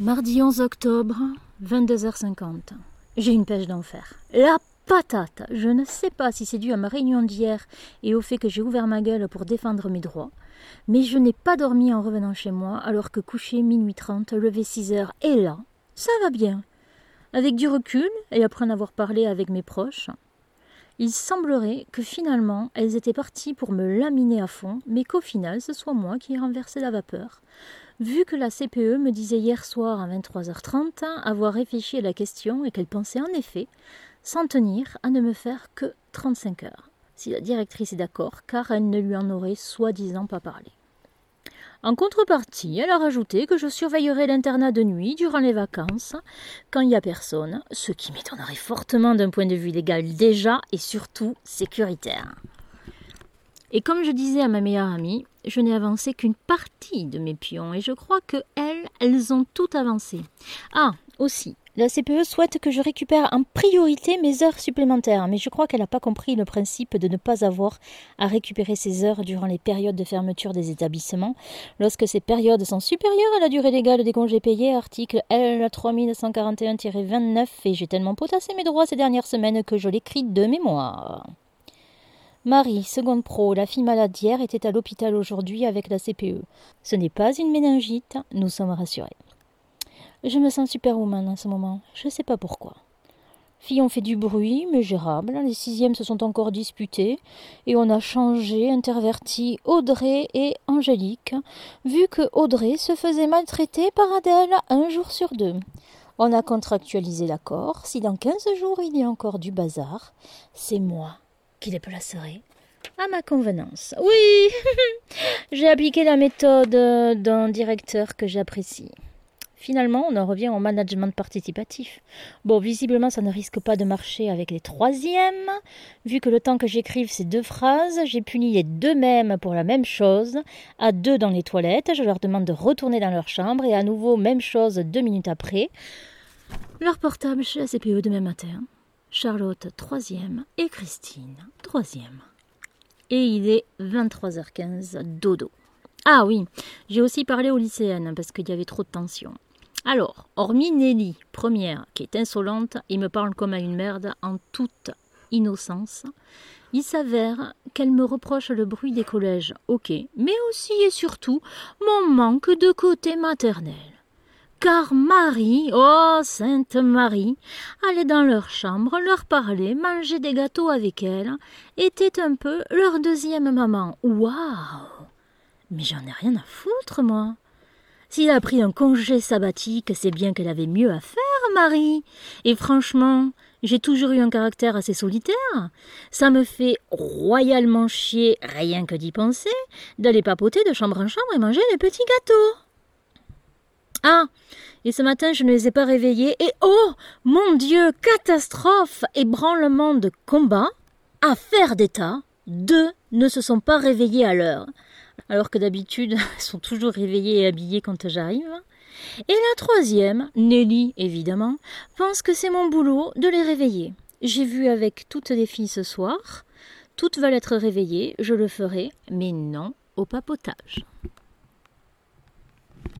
Mardi 11 octobre, 22h50. J'ai une pêche d'enfer. La patate Je ne sais pas si c'est dû à ma réunion d'hier et au fait que j'ai ouvert ma gueule pour défendre mes droits, mais je n'ai pas dormi en revenant chez moi alors que couché minuit 30, levé 6 heures et là, ça va bien. Avec du recul et après en avoir parlé avec mes proches, il semblerait que finalement elles étaient parties pour me laminer à fond, mais qu'au final ce soit moi qui ai renversé la vapeur. Vu que la CPE me disait hier soir à 23h30 avoir réfléchi à la question et qu'elle pensait en effet s'en tenir à ne me faire que 35 heures, si la directrice est d'accord, car elle ne lui en aurait soi-disant pas parlé. En contrepartie, elle a rajouté que je surveillerai l'internat de nuit durant les vacances, quand il n'y a personne, ce qui m'étonnerait fortement d'un point de vue légal déjà et surtout sécuritaire. Et comme je disais à ma meilleure amie, je n'ai avancé qu'une partie de mes pions et je crois que elles, elles ont tout avancé. Ah, aussi, la CPE souhaite que je récupère en priorité mes heures supplémentaires, mais je crois qu'elle n'a pas compris le principe de ne pas avoir à récupérer ces heures durant les périodes de fermeture des établissements, lorsque ces périodes sont supérieures à la durée légale des congés payés, article L 3141-29, et j'ai tellement potassé mes droits ces dernières semaines que je l'écris de mémoire. Marie, seconde pro, la fille malade d'hier, était à l'hôpital aujourd'hui avec la CPE. Ce n'est pas une méningite, nous sommes rassurés. Je me sens superwoman en ce moment, je sais pas pourquoi. ont fait du bruit, mais gérable. Les sixièmes se sont encore disputés, et on a changé, interverti Audrey et Angélique, vu que Audrey se faisait maltraiter par Adèle un jour sur deux. On a contractualisé l'accord. Si dans quinze jours il y a encore du bazar, c'est moi qui les placerai à ma convenance. Oui, j'ai appliqué la méthode d'un directeur que j'apprécie. Finalement, on en revient au management participatif. Bon, visiblement, ça ne risque pas de marcher avec les troisièmes. Vu que le temps que j'écrive ces deux phrases, j'ai puni les deux mêmes pour la même chose. À deux dans les toilettes, je leur demande de retourner dans leur chambre et à nouveau, même chose deux minutes après. Leur portable chez la CPE demain matin. Charlotte troisième et Christine troisième. Et il est 23h15, dodo. Ah oui, j'ai aussi parlé aux lycéennes parce qu'il y avait trop de tension. Alors, hormis Nelly, première, qui est insolente et me parle comme à une merde en toute innocence, il s'avère qu'elle me reproche le bruit des collèges, ok, mais aussi et surtout mon manque de côté maternel car Marie, oh Sainte Marie, aller dans leur chambre, leur parler, manger des gâteaux avec elle, était un peu leur deuxième maman. Waouh Mais j'en ai rien à foutre, moi. S'il a pris un congé sabbatique, c'est bien qu'elle avait mieux à faire, Marie. Et franchement, j'ai toujours eu un caractère assez solitaire. Ça me fait royalement chier, rien que d'y penser, d'aller papoter de chambre en chambre et manger des petits gâteaux. Ah Et ce matin, je ne les ai pas réveillés, et oh Mon Dieu Catastrophe Ébranlement de combat Affaire d'État Deux ne se sont pas réveillés à l'heure. Alors que d'habitude, elles sont toujours réveillées et habillées quand j'arrive. Et la troisième, Nelly évidemment, pense que c'est mon boulot de les réveiller. J'ai vu avec toutes les filles ce soir. Toutes veulent être réveillées, je le ferai, mais non au papotage.